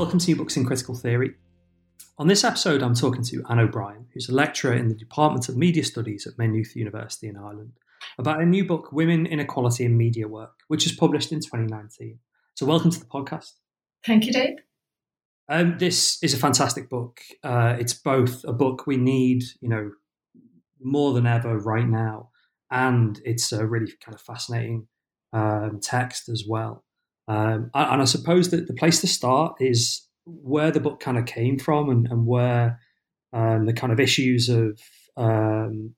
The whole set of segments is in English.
Welcome to New Books in Critical Theory. On this episode, I'm talking to Anne O'Brien, who's a lecturer in the Department of Media Studies at Maynooth University in Ireland, about a new book, Women, Inequality and Media Work, which was published in 2019. So, welcome to the podcast. Thank you, Dave. Um, this is a fantastic book. Uh, it's both a book we need, you know, more than ever right now, and it's a really kind of fascinating um, text as well. Um, and I suppose that the place to start is where the book kind of came from and, and where um, the kind of issues of um,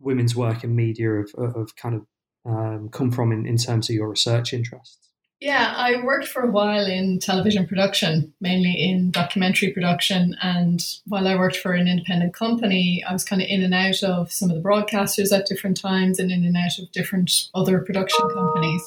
women's work in media have, have kind of um, come from in, in terms of your research interests. Yeah, I worked for a while in television production, mainly in documentary production. And while I worked for an independent company, I was kind of in and out of some of the broadcasters at different times and in and out of different other production companies.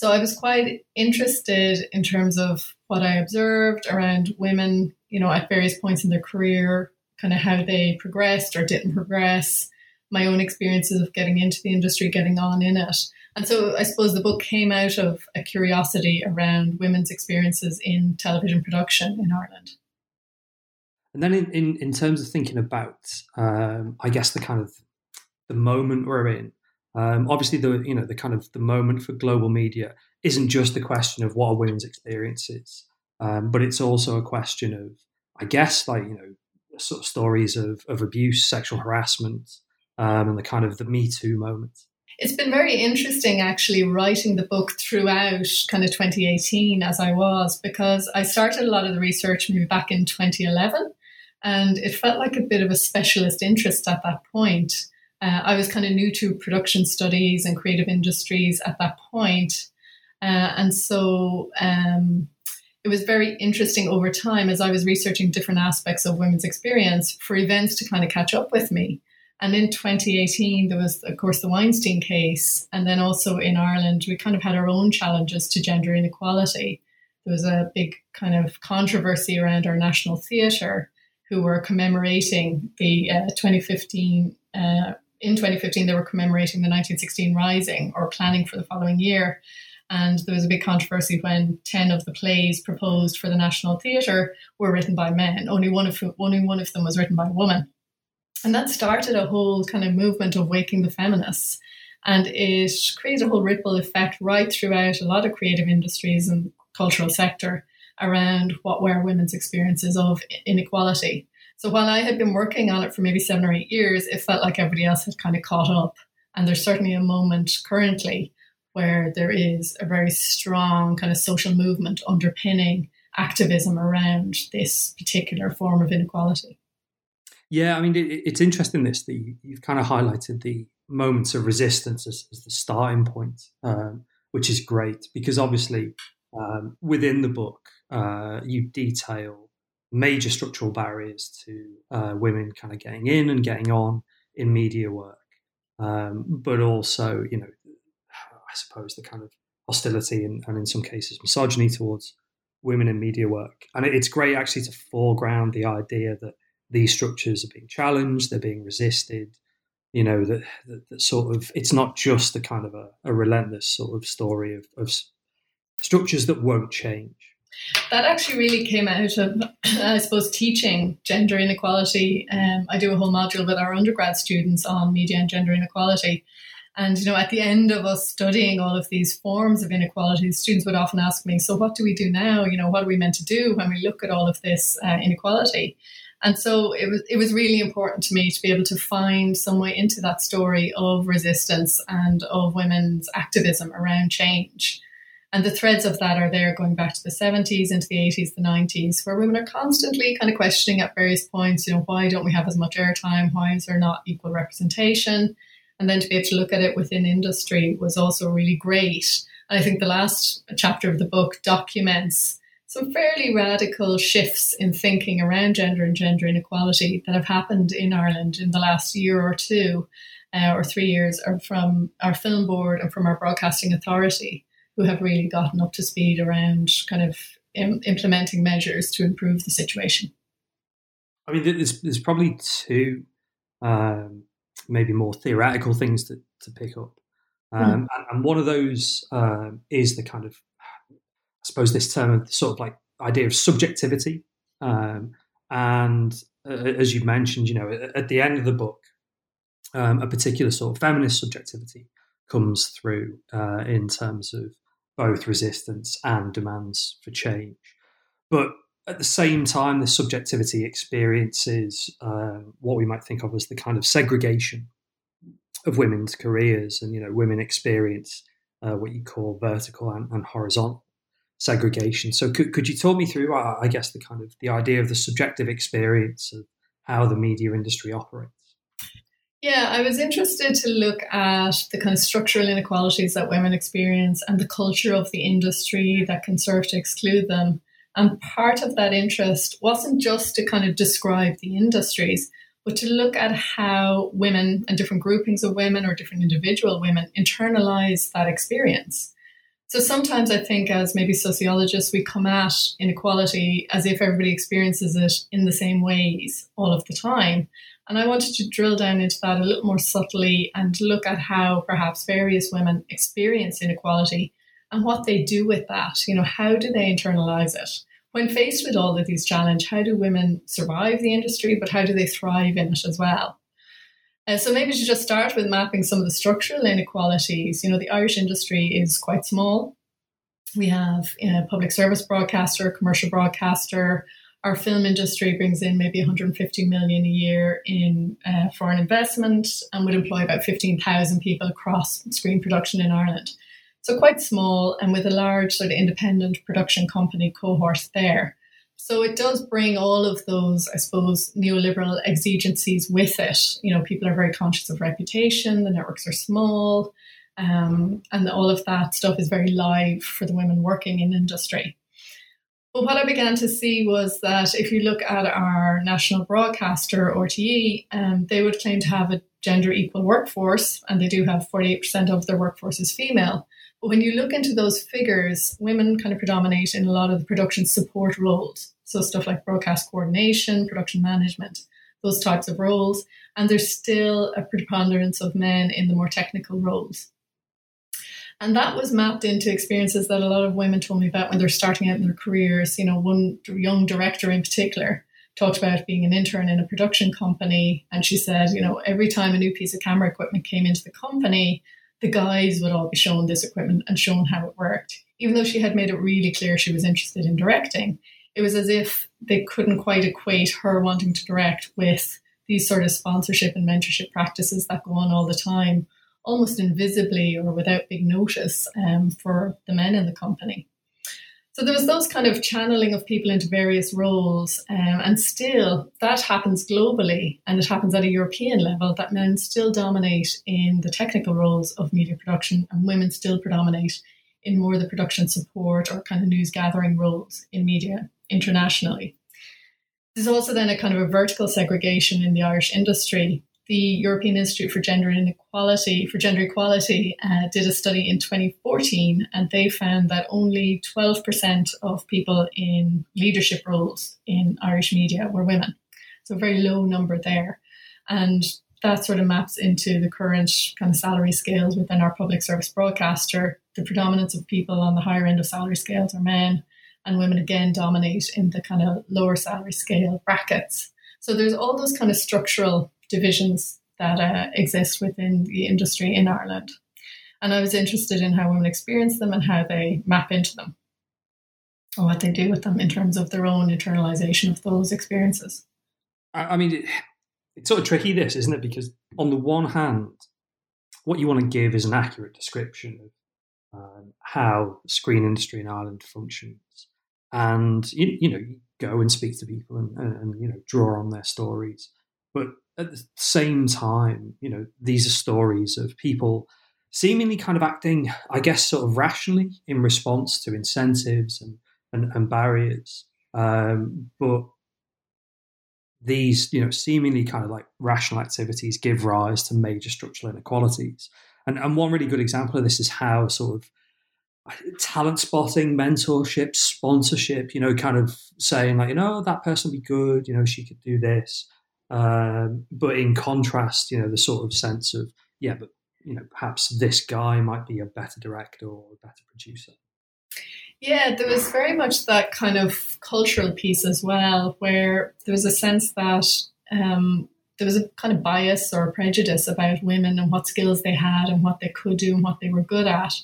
So I was quite interested in terms of what I observed around women, you know, at various points in their career, kind of how they progressed or didn't progress, my own experiences of getting into the industry, getting on in it. And so I suppose the book came out of a curiosity around women's experiences in television production in Ireland. And then in, in, in terms of thinking about, um, I guess, the kind of the moment we're in, um, obviously, the you know the kind of the moment for global media isn't just the question of what are women's experiences, um, but it's also a question of, I guess, like you know, sort of stories of of abuse, sexual harassment, um, and the kind of the Me Too moment. It's been very interesting actually writing the book throughout kind of 2018 as I was because I started a lot of the research maybe back in 2011 and it felt like a bit of a specialist interest at that point. Uh, I was kind of new to production studies and creative industries at that point. Uh, and so um, it was very interesting over time as I was researching different aspects of women's experience for events to kind of catch up with me. And in 2018, there was, of course, the Weinstein case. And then also in Ireland, we kind of had our own challenges to gender inequality. There was a big kind of controversy around our National Theatre, who were commemorating the uh, 2015 uh, in 2015, they were commemorating the 1916 Rising or planning for the following year. And there was a big controversy when 10 of the plays proposed for the National Theatre were written by men. Only one of, only one of them was written by a woman. And that started a whole kind of movement of waking the feminists. And it created a whole ripple effect right throughout a lot of creative industries and cultural sector around what were women's experiences of inequality. So while I had been working on it for maybe seven or eight years, it felt like everybody else had kind of caught up. And there's certainly a moment currently where there is a very strong kind of social movement underpinning activism around this particular form of inequality. Yeah, I mean, it, it's interesting this that you, have kind of highlighted the moments of resistance as, as the starting point, um, which is great because obviously um, within the book uh, you detail major structural barriers to uh, women kind of getting in and getting on in media work, um, but also, you know, I suppose the kind of hostility and, and, in some cases misogyny towards women in media work. And it's great actually to foreground the idea that these structures are being challenged, they're being resisted. You know that, that, that sort of it's not just a kind of a, a relentless sort of story of, of structures that won't change that actually really came out of, I suppose, teaching gender inequality. Um, I do a whole module with our undergrad students on media and gender inequality. And, you know, at the end of us studying all of these forms of inequality, students would often ask me, so what do we do now? You know, what are we meant to do when we look at all of this uh, inequality? And so it was, it was really important to me to be able to find some way into that story of resistance and of women's activism around change. And the threads of that are there going back to the 70s, into the 80s, the 90s, where women are constantly kind of questioning at various points, you know, why don't we have as much airtime? Why is there not equal representation? And then to be able to look at it within industry was also really great And I think the last chapter of the book documents some fairly radical shifts in thinking around gender and gender inequality that have happened in Ireland in the last year or two uh, or three years, or from our film board and from our broadcasting authority, who have really gotten up to speed around kind of Im- implementing measures to improve the situation. I mean, there's, there's probably two um, maybe more theoretical things to, to pick up. Um, mm. and, and, one of those um, is the kind of, I suppose, this term of sort of like idea of subjectivity. Um, and uh, as you mentioned, you know, at, at, the end of the book, um, a particular sort of feminist subjectivity comes through uh, in terms of both resistance and demands for change. But at the same time, the subjectivity experiences uh, what we might think of as the kind of segregation of women's careers, and you know, women experience uh, what you call vertical and, and, horizontal segregation. So, could, could you talk me through, I guess, the kind of the idea of the subjective experience of how the media industry operates? Yeah, I was interested to look at the kind of structural inequalities that women experience and the culture of the industry that can serve to exclude them. And part of that interest wasn't just to kind of describe the industries, but to look at how women and different groupings of women or different individual women internalize that experience. So sometimes I think, as maybe sociologists, we come at inequality as if everybody experiences it in the same ways all of the time. And I wanted to drill down into that a little more subtly and look at how perhaps various women experience inequality and what they do with that. You know, how do they internalize it? When faced with all of these challenges, how do women survive the industry, but how do they thrive in it as well? Uh, so maybe to just start with mapping some of the structural inequalities. You know, the Irish industry is quite small. We have a uh, public service broadcaster, commercial broadcaster, our film industry brings in maybe 150 million a year in uh, foreign investment and would employ about 15,000 people across screen production in Ireland. So quite small and with a large sort of independent production company cohort there. So it does bring all of those, I suppose, neoliberal exigencies with it. You know, people are very conscious of reputation, the networks are small, um, and all of that stuff is very live for the women working in industry. But what I began to see was that if you look at our national broadcaster, RTE, um, they would claim to have a gender equal workforce, and they do have 48% of their workforce is female. But when you look into those figures, women kind of predominate in a lot of the production support roles. So stuff like broadcast coordination, production management, those types of roles. And there's still a preponderance of men in the more technical roles. And that was mapped into experiences that a lot of women told me about when they're starting out in their careers. You know, one young director in particular talked about being an intern in a production company. And she said, you know, every time a new piece of camera equipment came into the company, the guys would all be shown this equipment and shown how it worked. Even though she had made it really clear she was interested in directing, it was as if they couldn't quite equate her wanting to direct with these sort of sponsorship and mentorship practices that go on all the time almost invisibly or without big notice um, for the men in the company. So there was those kind of channeling of people into various roles, um, and still that happens globally, and it happens at a European level that men still dominate in the technical roles of media production, and women still predominate in more the production support or kind of news gathering roles in media internationally. There's also then a kind of a vertical segregation in the Irish industry the European Institute for Gender Inequality for Gender Equality uh, did a study in 2014, and they found that only 12% of people in leadership roles in Irish media were women. So a very low number there, and that sort of maps into the current kind of salary scales within our public service broadcaster. The predominance of people on the higher end of salary scales are men, and women again dominate in the kind of lower salary scale brackets. So there's all those kind of structural divisions that uh, exist within the industry in Ireland. And I was interested in how women experience them and how they map into them, and what they do with them in terms of their own internalization of those experiences. I mean, it, it's sort of tricky, this, isn't it? Because on the one hand, what you want to give is an accurate description of um, how the screen industry in Ireland functions. And, you, you know, you go and speak to people and, and, and, you know, draw on their stories. But at the same time, you know, these are stories of people seemingly kind of acting, I guess, sort of rationally in response to incentives and, and, and barriers. Um, but these, you know, seemingly kind of like rational activities give rise to major structural inequalities. And, and one really good example of this is how sort of talent spotting, mentorship, sponsorship, you know, kind of saying like, you know, that person would be good, you know, she could do this. Um, but in contrast, you know, the sort of sense of, yeah, but, you know, perhaps this guy might be a better director or a better producer. Yeah, there was very much that kind of cultural piece as well, where there was a sense that um, there was a kind of bias or prejudice about women and what skills they had and what they could do and what they were good at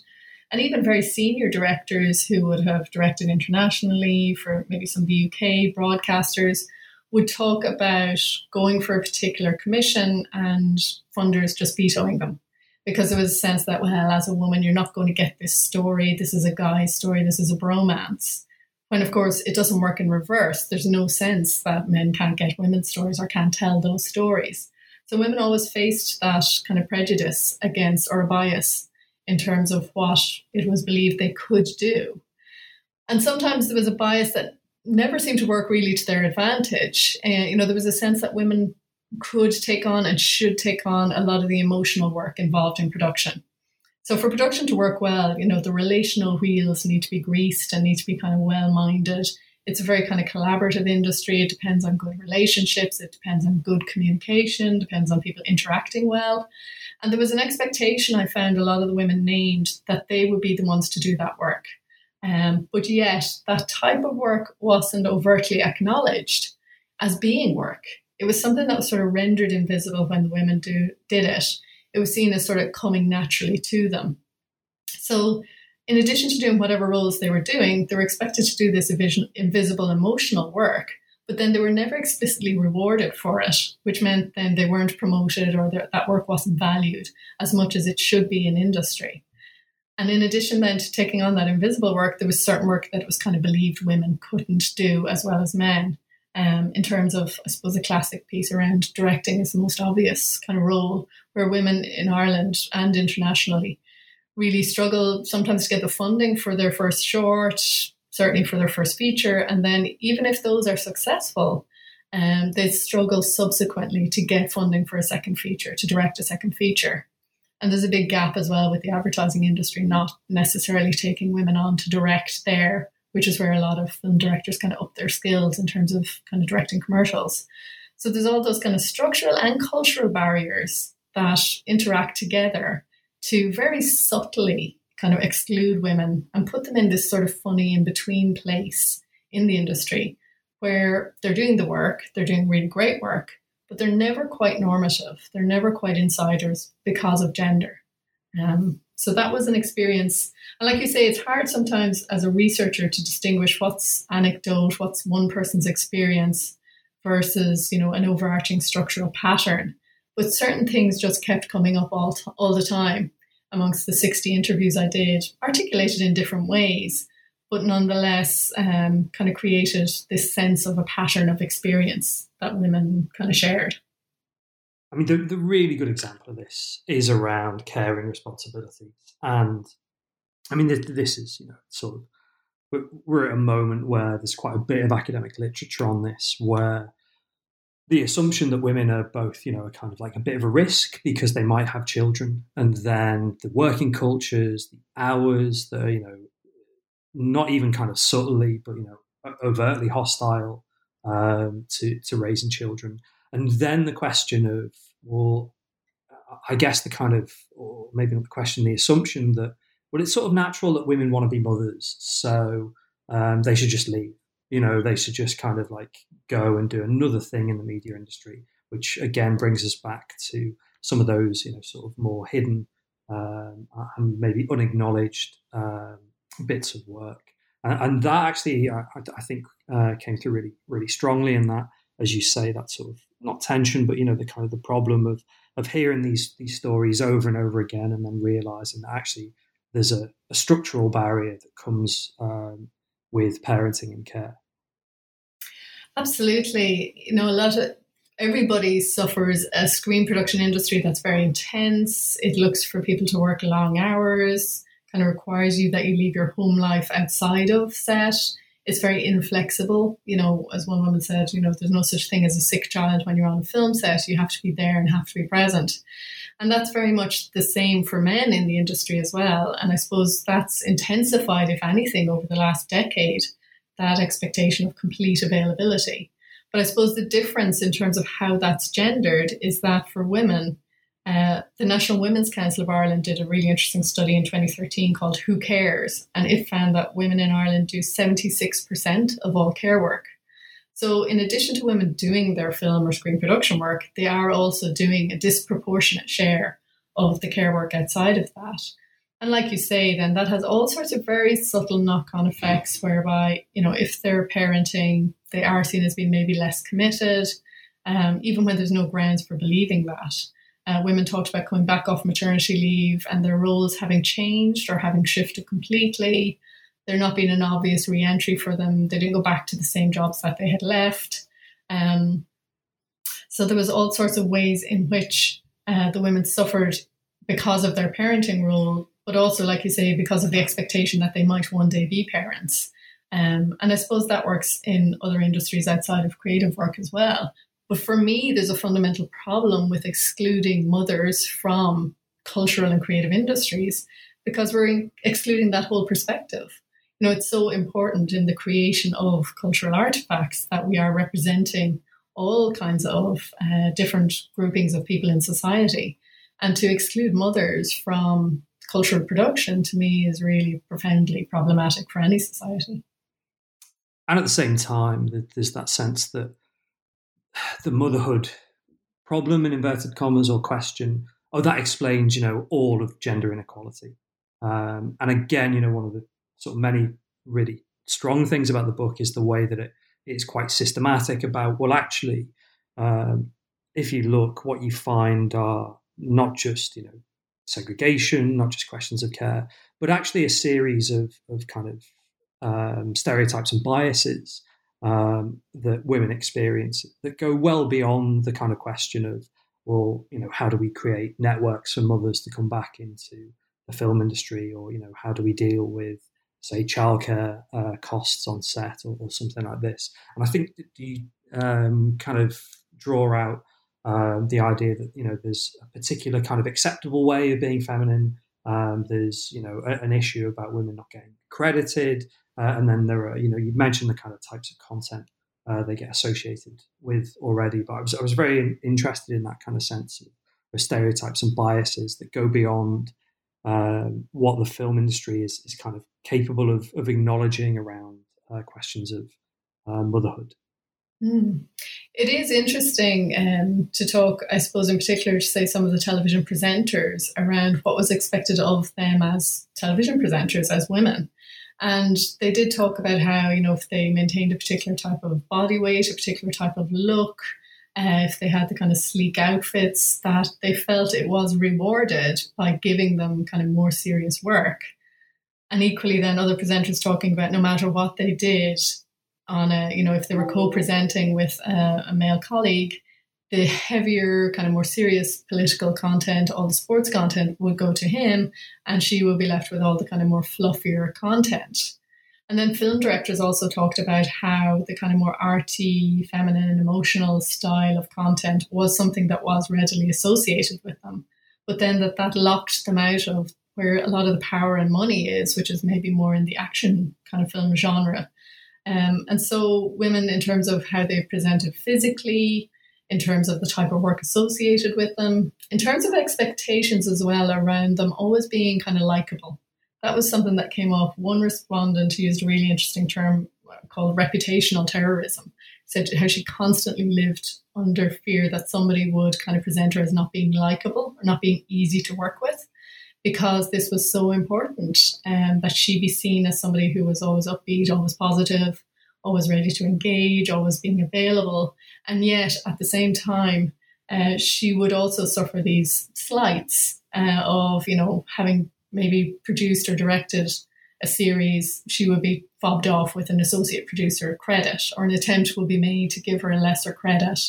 and even very senior directors who would have directed internationally for maybe some of the UK broadcasters would talk about going for a particular commission and funders just vetoing them because there was a sense that, well, as a woman, you're not going to get this story. This is a guy's story. This is a bromance. When, of course, it doesn't work in reverse. There's no sense that men can't get women's stories or can't tell those stories. So women always faced that kind of prejudice against or a bias in terms of what it was believed they could do. And sometimes there was a bias that never seemed to work really to their advantage. Uh, you know, there was a sense that women could take on and should take on a lot of the emotional work involved in production. So for production to work well, you know, the relational wheels need to be greased and need to be kind of well minded. It's a very kind of collaborative industry. It depends on good relationships. It depends on good communication. Depends on people interacting well. And there was an expectation I found a lot of the women named that they would be the ones to do that work. Um, but yet, that type of work wasn't overtly acknowledged as being work. It was something that was sort of rendered invisible when the women do, did it. It was seen as sort of coming naturally to them. So, in addition to doing whatever roles they were doing, they were expected to do this invisible emotional work but then they were never explicitly rewarded for it, which meant then they weren't promoted or that work wasn't valued as much as it should be in industry. And in addition, then to taking on that invisible work, there was certain work that was kind of believed women couldn't do as well as men. Um, in terms of, I suppose, a classic piece around directing is the most obvious kind of role where women in Ireland and internationally really struggle sometimes to get the funding for their first short, certainly for their first feature. And then even if those are successful, um, they struggle subsequently to get funding for a second feature, to direct a second feature. And there's a big gap as well with the advertising industry not necessarily taking women on to direct there, which is where a lot of film directors kind of up their skills in terms of kind of directing commercials. So there's all those kind of structural and cultural barriers that interact together to very subtly kind of exclude women and put them in this sort of funny in between place in the industry where they're doing the work, they're doing really great work, but they're never quite normative. They're never quite insiders because of gender. Um, so that was an experience. And like you say, it's hard sometimes as a researcher to distinguish what's anecdote, what's one person's experience versus, you know, an overarching structural pattern. But certain things just kept coming up all, t- all the time amongst the 60 interviews I did, articulated in different ways, but nonetheless um, kind of created this sense of a pattern of experience that women kind of shared. I mean, the, the really good example of this is around caring responsibilities. And I mean, this, this is, you know, sort of, we're at a moment where there's quite a bit of academic literature on this, where the assumption that women are both, you know, a kind of like a bit of a risk because they might have children, and then the working cultures, the hours, the you know, not even kind of subtly, but you know, overtly hostile um, to to raising children, and then the question of well, I guess the kind of, or maybe not the question, the assumption that well, it's sort of natural that women want to be mothers, so um, they should just leave. You know, they should just kind of like go and do another thing in the media industry, which again brings us back to some of those, you know, sort of more hidden um, and maybe unacknowledged um, bits of work. And, and that actually, I, I think, uh, came through really, really strongly in that, as you say, that sort of not tension, but you know, the kind of the problem of of hearing these these stories over and over again, and then realizing that actually there's a, a structural barrier that comes um, with parenting and care. Absolutely. You know, a lot of everybody suffers a screen production industry that's very intense. It looks for people to work long hours, kind of requires you that you leave your home life outside of set. It's very inflexible. You know, as one woman said, you know, there's no such thing as a sick child when you're on a film set. You have to be there and have to be present. And that's very much the same for men in the industry as well. And I suppose that's intensified, if anything, over the last decade, that expectation of complete availability. But I suppose the difference in terms of how that's gendered is that for women, uh, the National Women's Council of Ireland did a really interesting study in 2013 called Who Cares? And it found that women in Ireland do 76% of all care work. So, in addition to women doing their film or screen production work, they are also doing a disproportionate share of the care work outside of that. And like you say, then that has all sorts of very subtle knock on effects whereby, you know, if they're parenting, they are seen as being maybe less committed, um, even when there's no grounds for believing that. Uh, women talked about coming back off maternity leave and their roles having changed or having shifted completely there not being an obvious re-entry for them. They didn't go back to the same jobs that they had left. Um, so there was all sorts of ways in which uh, the women suffered because of their parenting role, but also, like you say, because of the expectation that they might one day be parents. Um, and I suppose that works in other industries outside of creative work as well. But for me, there's a fundamental problem with excluding mothers from cultural and creative industries because we're excluding that whole perspective you know, it's so important in the creation of cultural artifacts that we are representing all kinds of uh, different groupings of people in society. And to exclude mothers from cultural production to me is really profoundly problematic for any society. And at the same time, there's that sense that the motherhood problem in inverted commas or question, oh, that explains, you know, all of gender inequality. Um, and again, you know, one of the sort of many really strong things about the book is the way that it is quite systematic about well actually um, if you look what you find are not just you know segregation not just questions of care but actually a series of, of kind of um, stereotypes and biases um, that women experience that go well beyond the kind of question of well you know how do we create networks for mothers to come back into the film industry or you know how do we deal with say childcare uh, costs on set or, or, something like this. And I think you um, kind of draw out um, the idea that you know there's a particular kind of acceptable way of being feminine. Um, there's you know a, an issue about women not getting credited, uh, and then there are you know you mentioned the kind of types of content uh, they get associated with already. But I was I was very interested in that kind of sense of, of stereotypes and biases that go beyond um, what the film industry is, is kind of capable of, of acknowledging around uh, questions of uh, motherhood. Mm. It is interesting um, to talk, I suppose, in particular, to say some of the television presenters around what was expected of them as television presenters, as women. And they did talk about how, you know, if they maintained a particular type of body weight, a particular type of look, uh, if they had the kind of sleek outfits, that they felt it was rewarded by giving them kind of more serious work. And equally, then other presenters talking about no matter what they did on a, you know, if they were co presenting with a, a male colleague, the heavier, kind of more serious political content, all the sports content would go to him, and she would be left with all the kind of more fluffier content. And then film directors also talked about how the kind of more arty, feminine, and emotional style of content was something that was readily associated with them. But then that that locked them out of where a lot of the power and money is, which is maybe more in the action kind of film genre. Um, and so women, in terms of how they presented physically, in terms of the type of work associated with them, in terms of expectations as well around them always being kind of likable that was something that came off. One respondent used a really interesting term called reputational terrorism. Said how she constantly lived under fear that somebody would kind of present her as not being likable or not being easy to work with because this was so important um, that she be seen as somebody who was always upbeat, always positive, always ready to engage, always being available. And yet at the same time, uh, she would also suffer these slights uh, of, you know, having maybe produced or directed a series, she would be fobbed off with an associate producer credit, or an attempt will be made to give her a lesser credit,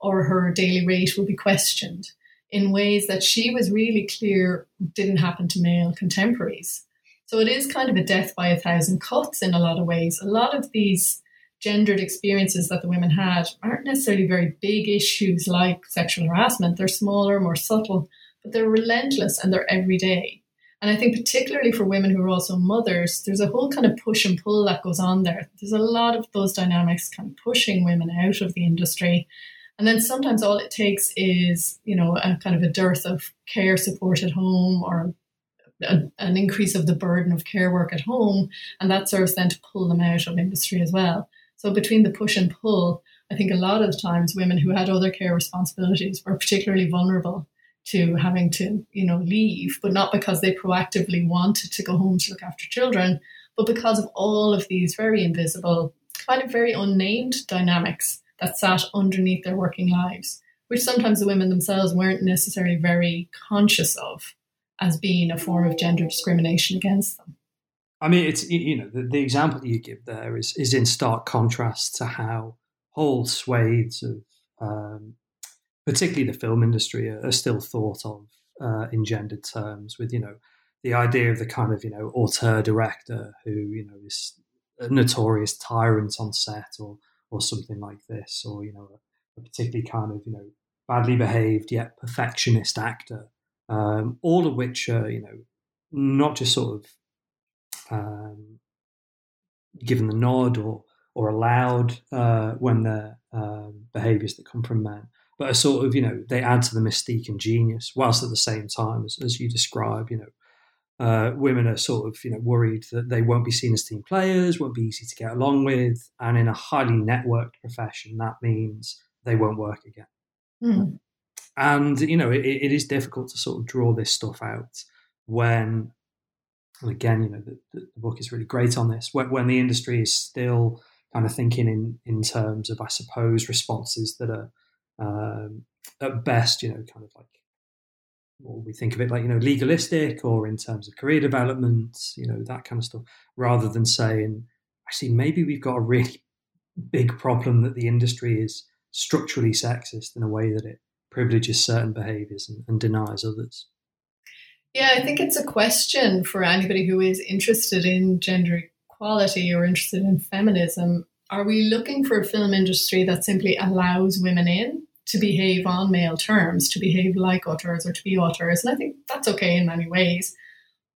or her daily rate will be questioned in ways that she was really clear didn't happen to male contemporaries. So it is kind of a death by a thousand cuts in a lot of ways. A lot of these gendered experiences that the women had aren't necessarily very big issues like sexual harassment. They're smaller, more subtle, but they're relentless and they're everyday. And I think, particularly for women who are also mothers, there's a whole kind of push and pull that goes on there. There's a lot of those dynamics kind of pushing women out of the industry. And then sometimes all it takes is, you know, a kind of a dearth of care support at home or a, an increase of the burden of care work at home, and that serves then to pull them out of industry as well. So between the push and pull, I think a lot of times women who had other care responsibilities were particularly vulnerable to having to, you know, leave, but not because they proactively wanted to go home to look after children, but because of all of these very invisible, kind of very unnamed dynamics that sat underneath their working lives, which sometimes the women themselves weren't necessarily very conscious of as being a form of gender discrimination against them. I mean, it's you know the, the example that you give there is is in stark contrast to how whole swathes of um, particularly the film industry are, are still thought of uh, in gendered terms. With you know the idea of the kind of you know auteur director who you know is a notorious tyrant on set or or something like this, or you know a, a particularly kind of you know badly behaved yet perfectionist actor um, all of which are, you know, not just sort of um, given the nod or or allowed uh, when they're um, behaviours that come from men, but are sort of, you know, they add to the mystique and genius, whilst at the same time, as, as you describe, you know, uh, women are sort of, you know, worried that they won't be seen as team players, won't be easy to get along with, and in a highly networked profession, that means they won't work again. Mm and you know it, it is difficult to sort of draw this stuff out when and again you know the, the, book is really great on this when, when, the industry is still kind of thinking in in terms of i suppose responses that are um, at best you know kind of like or we think of it like you know legalistic or in terms of career development you know that kind of stuff rather than saying actually maybe we've got a really big problem that the industry is structurally sexist in a way that it privileges certain behaviors and, and denies others? Yeah, I think it's a question for anybody who is interested in gender equality or interested in feminism. Are we looking for a film industry that simply allows women in to behave on male terms, to behave like auteurs or to be auteurs? And I think that's okay in many ways.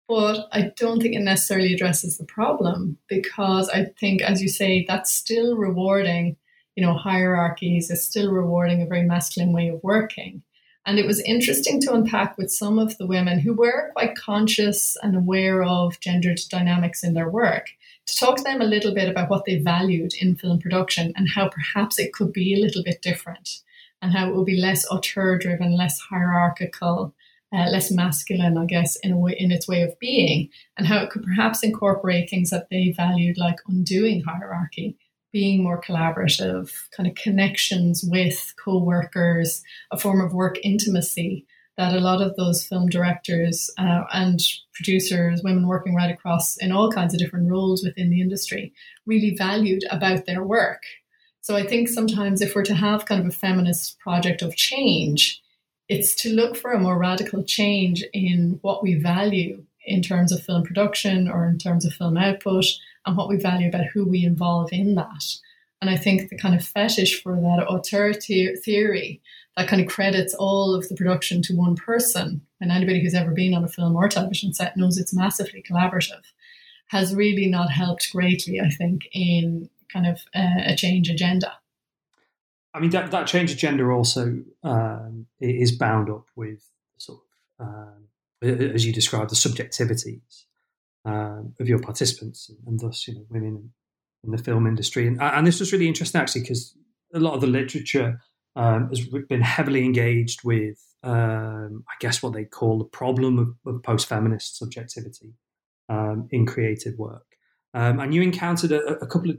But I don't think it necessarily addresses the problem because I think, as you say, that's still rewarding you know, hierarchies is still rewarding a very masculine way of working. And it was interesting to unpack with some of the women who were quite conscious and aware of gendered dynamics in their work to talk to them a little bit about what they valued in film production and how perhaps it could be a little bit different and how it would be less auteur driven, less hierarchical, uh, less masculine, I guess, in a way, in its way of being, and how it could perhaps incorporate things that they valued, like undoing hierarchy, being more collaborative, kind of connections with co workers, a form of work intimacy that a lot of those film directors uh, and producers, women working right across in all kinds of different roles within the industry, really valued about their work. So I think sometimes if we're to have kind of a feminist project of change, it's to look for a more radical change in what we value in terms of film production or in terms of film output and what we value about who we involve in that. And I think the kind of fetish for that auteur theory that kind of credits all of the production to one person, and anybody who's ever been on a film or television set knows it's massively collaborative, has really not helped greatly, I think, in kind of uh, a change agenda. I mean, that, that change agenda also um, is bound up with sort of, um, as you described, the subjectivities um, of your participants and, thus you know women in the film industry. And, and this was really interesting actually because a lot of the literature um, has been heavily engaged with, um, I guess, what they call the problem of, of post-feminist subjectivity um, in creative work. Um, and you encountered a, a, couple of,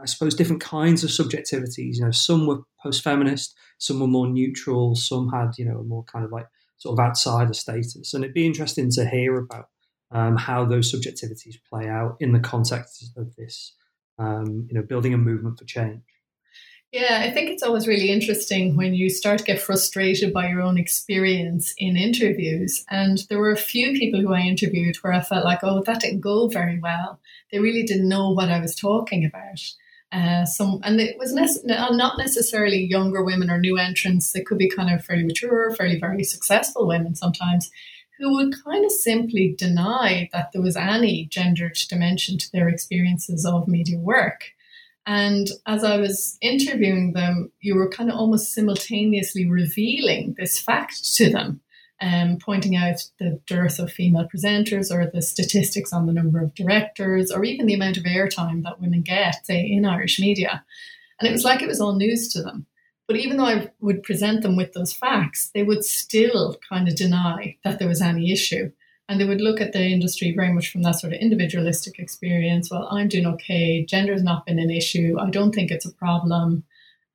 I suppose, different kinds of subjectivities. You know, some were post-feminist, some were more neutral, some had, you know, a more kind of like sort of outsider status. And it'd be interesting to hear about um, how those subjectivities play out in the context of this, um, you know, building a movement for change. Yeah, I think it's always really interesting when you start to get frustrated by your own experience in interviews. And there were a few people who I interviewed where I felt like, oh, that didn't go very well. They really didn't know what I was talking about. Uh, some and it was not necessarily younger women or new entrants. They could be kind of fairly mature, fairly very successful women sometimes, who would kind of simply deny that there was any gendered dimension to their experiences of media work. And as I was interviewing them, you were kind of almost simultaneously revealing this fact to them, um, pointing out the dearth of female presenters or the statistics on the number of directors or even the amount of airtime that women get, say, in Irish media. And it was like it was all news to them. But even though I would present them with those facts, they would still kind of deny that there was any issue. And they would look at the industry very much from that sort of individualistic experience. Well, I'm doing okay. Gender has not been an issue. I don't think it's a problem.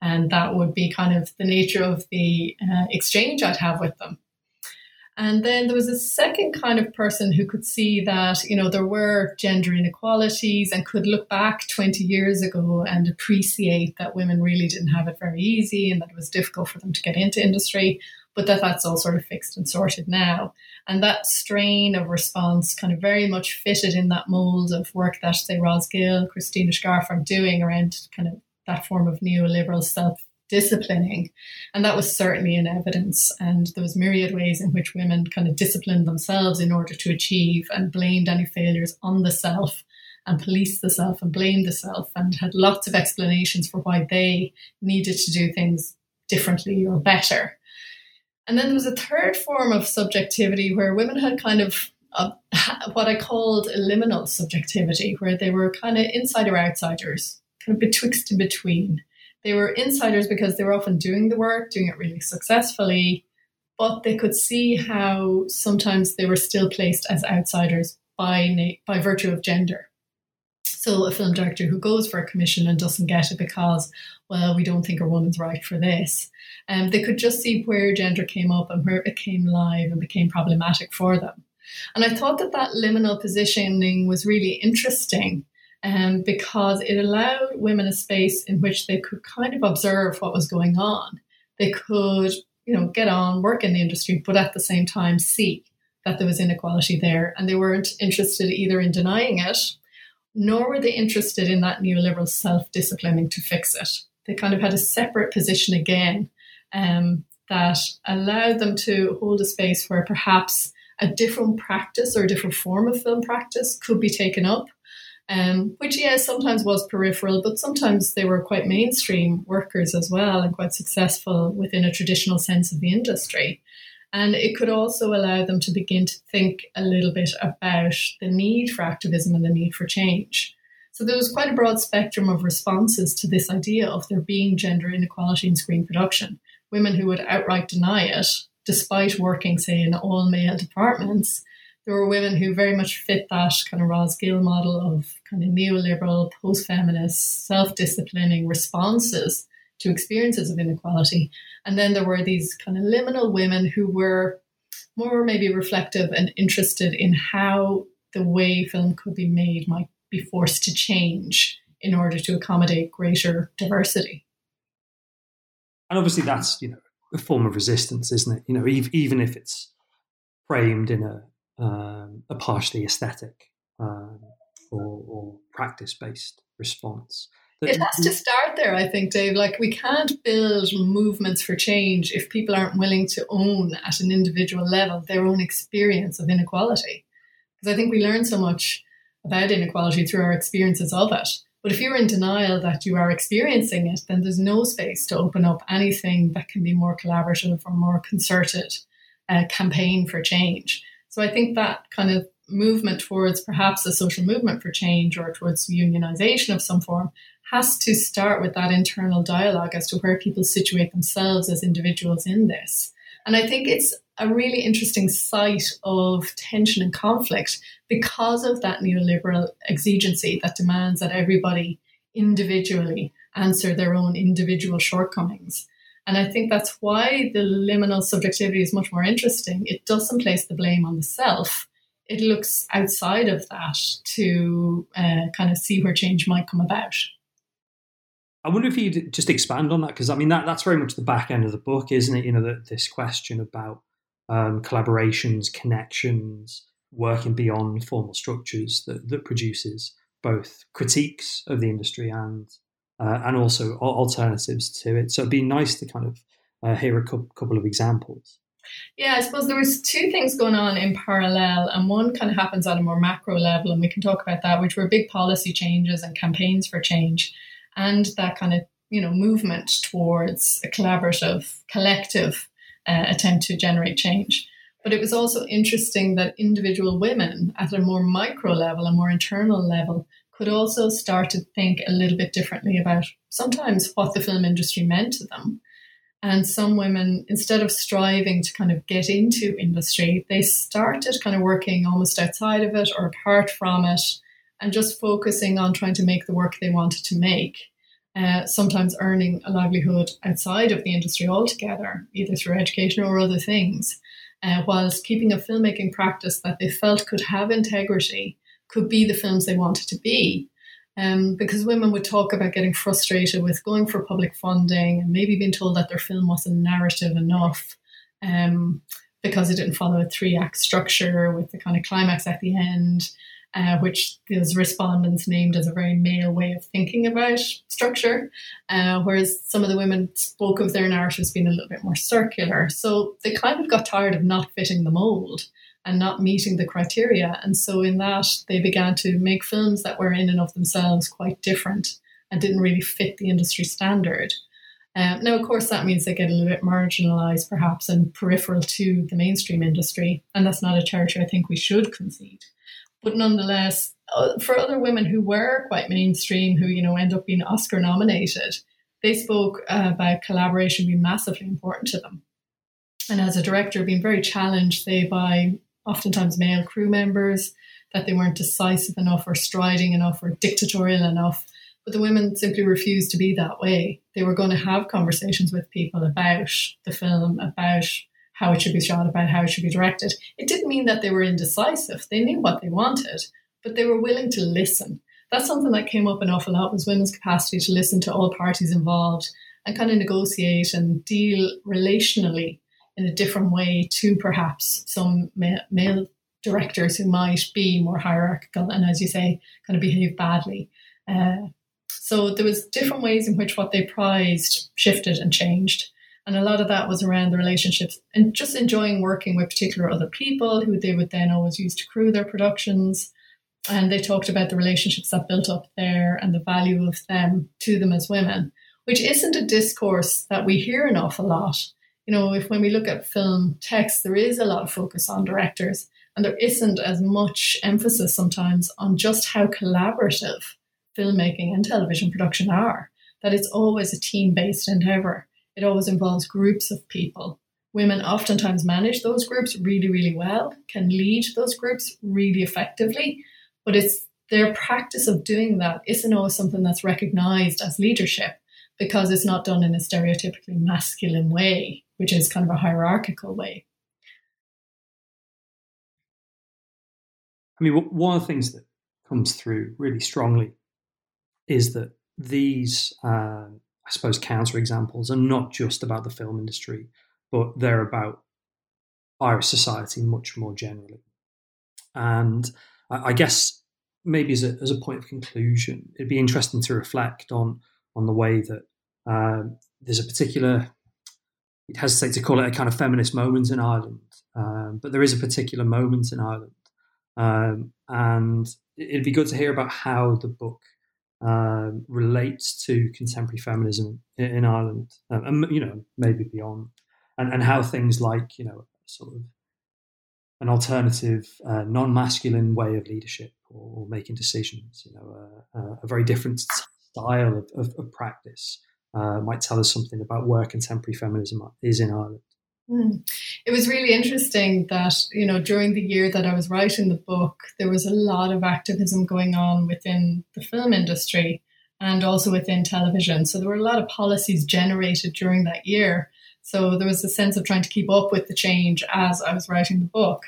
And that would be kind of the nature of the uh, exchange I'd have with them. And then there was a second kind of person who could see that, you know, there were gender inequalities and could look back 20 years ago and appreciate that women really didn't have it very easy and that it was difficult for them to get into industry, but that that's all sort of fixed and sorted now. And that strain of response kind of very much fitted in that mold of work that, say, Ros Gill, Christina Scharff are doing around kind of that form of neoliberal self disciplining. And that was certainly in evidence. And there was myriad ways in which women kind of disciplined themselves in order to achieve and blamed any failures on the self and policed the self and blamed the self and had lots of explanations for why they needed to do things differently or better. And then there was a third form of subjectivity where women had kind of uh, what I called a liminal subjectivity, where they were kind of insider outsiders, kind of betwixt and between. They were insiders because they were often doing the work, doing it really successfully, but they could see how sometimes they were still placed as outsiders by, by virtue of gender. So, a film director who goes for a commission and doesn't get it because, well, we don't think a woman's right for this, um, they could just see where gender came up and where it became live and became problematic for them. And I thought that that liminal positioning was really interesting um, because it allowed women a space in which they could kind of observe what was going on. They could, you know, get on, work in the industry, but at the same time see that there was inequality there. And they weren't interested either in denying it, nor were they interested in that neoliberal self disciplining to fix it. They kind of had a separate position again um, that allowed them to hold a space where perhaps a different practice or a different form of film practice could be taken up um, which, yeah, sometimes was peripheral, but sometimes they were quite mainstream workers as well and quite successful within a traditional sense of the industry. And it could also allow them to begin to think a little bit about the need for activism and the need for change. So there was quite a broad spectrum of responses to this idea of there being gender inequality in screen production. Women who would outright deny it, despite working, say, in all male departments, there were women who very much fit that kind of Ros Gill model of kind of neoliberal, post feminist, self disciplining responses to experiences of inequality. And then there were these kind of liminal women who were more maybe reflective and interested in how the way film could be made might be forced to change in order to accommodate greater diversity. And obviously, that's you know a form of resistance, isn't it? You know, even if it's framed in a um, a partially aesthetic um, or, or practice based response. It has to start there, I think, Dave. Like, we can't build movements for change if people aren't willing to own at an individual level their own experience of inequality. Because I think we learn so much about inequality through our experiences of it. But if you're in denial that you are experiencing it, then there's no space to open up anything that can be more collaborative or more concerted uh, campaign for change. So I think that kind of movement towards perhaps a social movement for change or towards unionization of some form has to start with that internal dialogue as to where people situate themselves as individuals in this. And I think it's a really interesting site of tension and conflict because of that neoliberal exigency that demands that everybody individually answer their own individual shortcomings. And I think that's why the liminal subjectivity is much more interesting. It doesn't place the blame on the self. It looks outside of that to uh, kind of see where change might come about. I wonder if you'd just expand on that because I mean that that's very much the back end of the book, isn't it? You know, that this question about um, collaborations, connections, working beyond formal structures that, that produces both critiques of the industry and uh, and also alternatives to it. So it'd be nice to kind of uh, hear a couple of examples. Yeah, I suppose there was two things going on in parallel, and one kind of happens at a more macro level, and we can talk about that, which were big policy changes and campaigns for change, and that kind of you know movement towards a collaborative, collective uh, attempt to generate change. But it was also interesting that individual women at a more micro level, a more internal level, could also start to think a little bit differently about sometimes what the film industry meant to them. And some women, instead of striving to kind of get into industry, they started kind of working almost outside of it or apart from it and just focusing on trying to make the work they wanted to make. Uh, sometimes earning a livelihood outside of the industry altogether, either through education or other things, uh, whilst keeping a filmmaking practice that they felt could have integrity could be the films they wanted to be. Um, because women would talk about getting frustrated with going for public funding and maybe being told that their film wasn't narrative enough um, because it didn't follow a three act structure with the kind of climax at the end, uh, which those respondents named as a very male way of thinking about structure. Uh, whereas some of the women spoke of their narratives being a little bit more circular. So they kind of got tired of not fitting the mold and not meeting the criteria. And so, in that, they began to make films that were in and of themselves quite different and didn't really fit the industry standard. Um, now, of course, that means they get a little bit marginalized, perhaps, and peripheral to the mainstream industry. And that's not a territory I think we should concede. But nonetheless, uh, for other women who were quite mainstream, who, you know, end up being Oscar nominated, they spoke uh, about collaboration being massively important to them. And as a director, being very challenged, say, by oftentimes male crew members, that they weren't decisive enough or striding enough or dictatorial enough. But the women simply refused to be that way. They were going to have conversations with people about the film, about how it should be shot, about how it should be directed. It didn't mean that they were indecisive. They knew what they wanted, but they were willing to listen. That's something that came up an awful lot was women's capacity to listen to all parties involved and kind of negotiate and deal relationally in a different way to perhaps some male directors who might be more hierarchical and, as you say, kind of behave badly. Uh, so there was different ways in which what they prized shifted and changed. And a lot of that was around the relationships and just enjoying working with particular other people who they would then always use to crew their productions. And they talked about the relationships that built up there and the value of them to them as women, which isn't a discourse that we hear an awful lot you know, if when we look at film text, there is a lot of focus on directors, and there isn't as much emphasis sometimes on just how collaborative filmmaking and television production are. That it's always a team based endeavor. It always involves groups of people. Women oftentimes manage those groups really, really well, can lead those groups really effectively, but it's their practice of doing that isn't always something that's recognized as leadership because it's not done in a stereotypically masculine way which is kind of a hierarchical way. I mean, one of the things that comes through really strongly is that these, uh, I suppose, counter examples are not just about the film industry, but they're about Irish society much more generally. And I guess maybe as a, as a point of conclusion, it'd be interesting to reflect on on the way that uh, there's a particular it hesitate to call it a kind of feminist moment in Ireland, um, but there is a particular moment in Ireland, um, and it'd be good to hear about how the book um, relates to contemporary feminism in, in Ireland, um, and you know maybe beyond, and, and how things like you know sort of an alternative, uh, non-masculine way of leadership or, or making decisions, you know, uh, uh, a very different style of, of, of practice uh, might tell us something about where contemporary feminism is in Ireland. Mm. It was really interesting that, you know, during the year that I was writing the book, there was a lot of activism going on within the film industry and also within television. So there were a lot of policies generated during that year. So there was a sense of trying to keep up with the change as I was writing the book.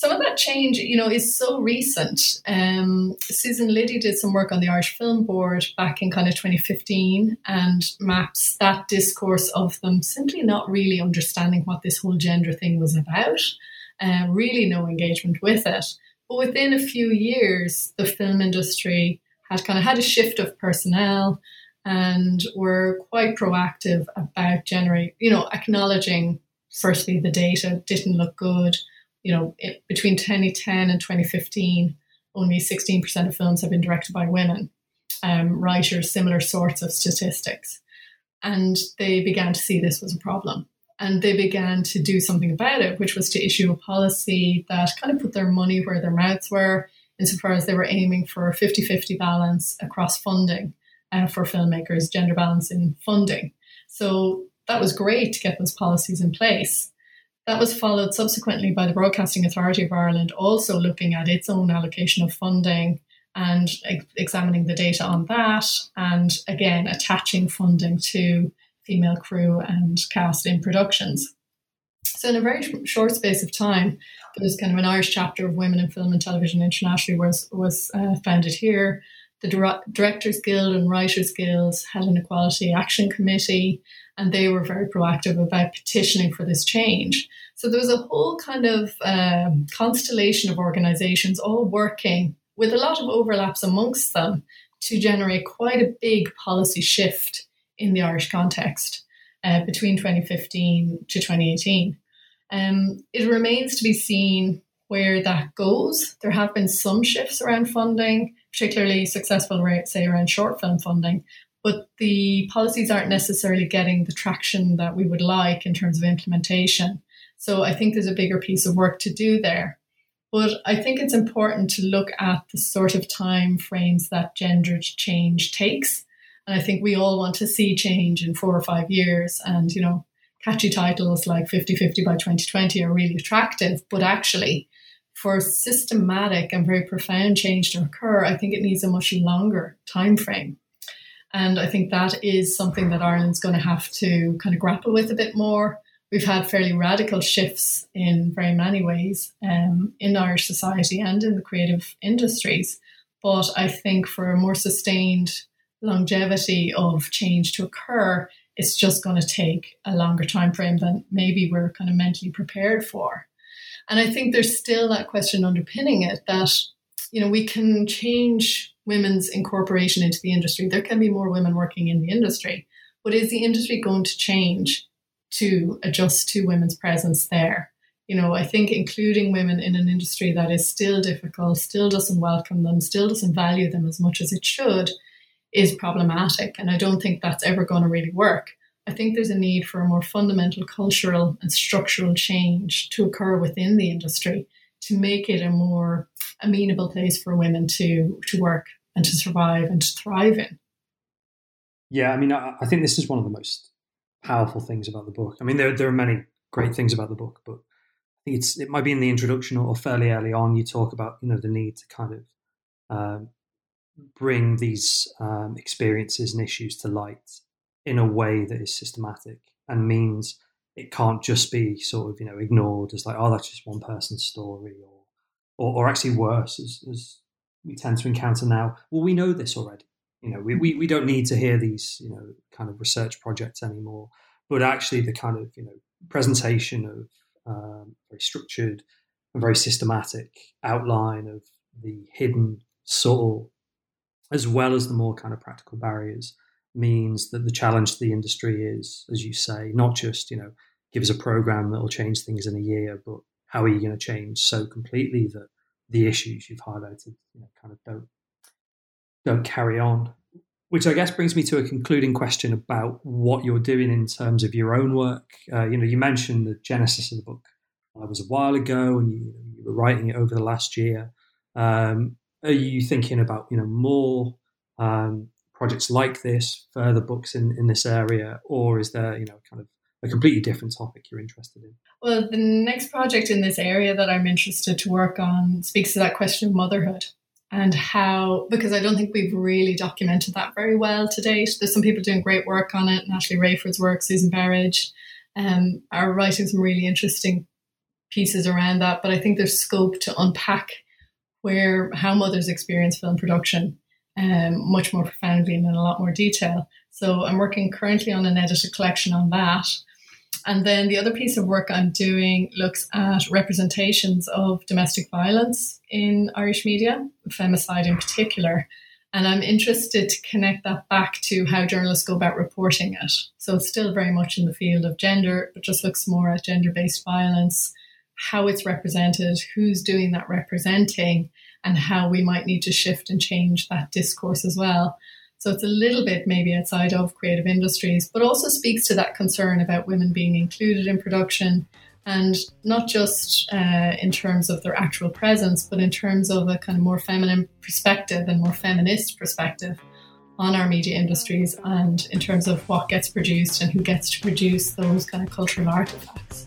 Some of that change, you know, is so recent. Um, Susan Liddy did some work on the Irish Film Board back in kind of 2015 and maps that discourse of them simply not really understanding what this whole gender thing was about, uh, really no engagement with it. But within a few years, the film industry had kind of had a shift of personnel and were quite proactive about generate, you know, acknowledging firstly the data didn't look good you know, it, between 2010 and 2015, only 16% of films have been directed by women um, writers, similar sorts of statistics. And they began to see this was a problem. And they began to do something about it, which was to issue a policy that kind of put their money where their mouths were, insofar as they were aiming for a 50 50 balance across funding uh, for filmmakers, gender balance in funding. So that was great to get those policies in place. That was followed subsequently by the Broadcasting Authority of Ireland, also looking at its own allocation of funding and ex- examining the data on that, and again, attaching funding to female crew and cast in productions. So, in a very short space of time, there was kind of an Irish chapter of Women in Film and Television Internationally was was uh, founded here. The Directors Guild and Writers Guild had an Equality Action Committee, and they were very proactive about petitioning for this change. So there was a whole kind of um, constellation of organizations all working with a lot of overlaps amongst them to generate quite a big policy shift in the Irish context uh, between 2015 to 2018. Um, it remains to be seen where that goes. There have been some shifts around funding, particularly successful, say, around short film funding, but the policies aren't necessarily getting the traction that we would like in terms of implementation. So I think there's a bigger piece of work to do there. But I think it's important to look at the sort of time frames that gender change takes. And I think we all want to see change in four or five years. And, you know, catchy titles like 50 50 by 2020 are really attractive. But actually, for systematic and very profound change to occur, I think it needs a much longer time frame. And I think that is something that Ireland's going to have to kind of grapple with a bit more. We've had fairly radical shifts in very many ways um, in Irish society and in the creative industries. But I think for a more sustained longevity of change to occur, it's just going to take a longer time frame than maybe we're kind of mentally prepared for. And I think there's still that question underpinning it that, you know, we can change women's incorporation into the industry. There can be more women working in the industry, but is the industry going to change to adjust to women's presence there? You know, I think including women in an industry that is still difficult, still doesn't welcome them, still doesn't value them as much as it should, is problematic. And I don't think that's ever going to really work. I think there's a need for a more fundamental cultural and structural change to occur within the industry to make it a more amenable place for women to to work and to survive and to thrive in. Yeah, I mean, I, I think this is one of the most powerful things about the book. I mean, there there are many great things about the book, but I think it's it might be in the introduction or fairly early on. You talk about you know the need to kind of um, bring these um, experiences and issues to light in a way that is systematic and means it can't just be sort of you know ignored as like oh that's just one person's story or or, or actually worse as, as we tend to encounter now well we know this already. You know we, we, we don't need to hear these you know kind of research projects anymore. But actually the kind of you know presentation of um, very structured and very systematic outline of the hidden subtle as well as the more kind of practical barriers means that the challenge to the industry is as you say not just you know give us a program that will change things in a year, but how are you going to change so completely that the issues you've highlighted you know, kind of don't don't carry on? Which I guess brings me to a concluding question about what you're doing in terms of your own work. Uh, you know, you mentioned the genesis of the book uh, was a while ago, and you, you, were writing it over the last year. Um, are you thinking about you know more um, projects like this, further books in, in this area, or is there you know kind of a completely different topic you're interested in? Well, the next project in this area that I'm interested to work on speaks to that question of motherhood and how, because I don't think we've really documented that very well to date. There's some people doing great work on it. Natalie Wreyford's work, Susan Berridge, um, are writing some really interesting pieces around that, but I think there's scope to unpack where how mothers experience film production um, much more profoundly and in a lot more detail. So I'm working currently on an edited collection on that. And then the other piece of work I'm doing looks at representations of domestic violence in Irish media, femicide in particular. And I'm interested to connect that back to how journalists go about reporting it. So it's still very much in the field of gender, but just looks more at gender based violence, how it's represented, who's doing that representing, and how we might need to shift and change that discourse as well. So it's a little bit maybe outside of creative industries, but also speaks to that concern about women being included in production and not just uh, in terms of their actual presence, but in terms of a kind of more feminine perspective and more feminist perspective on our media industries and in terms of what gets produced and who gets to produce those kind of cultural artifacts.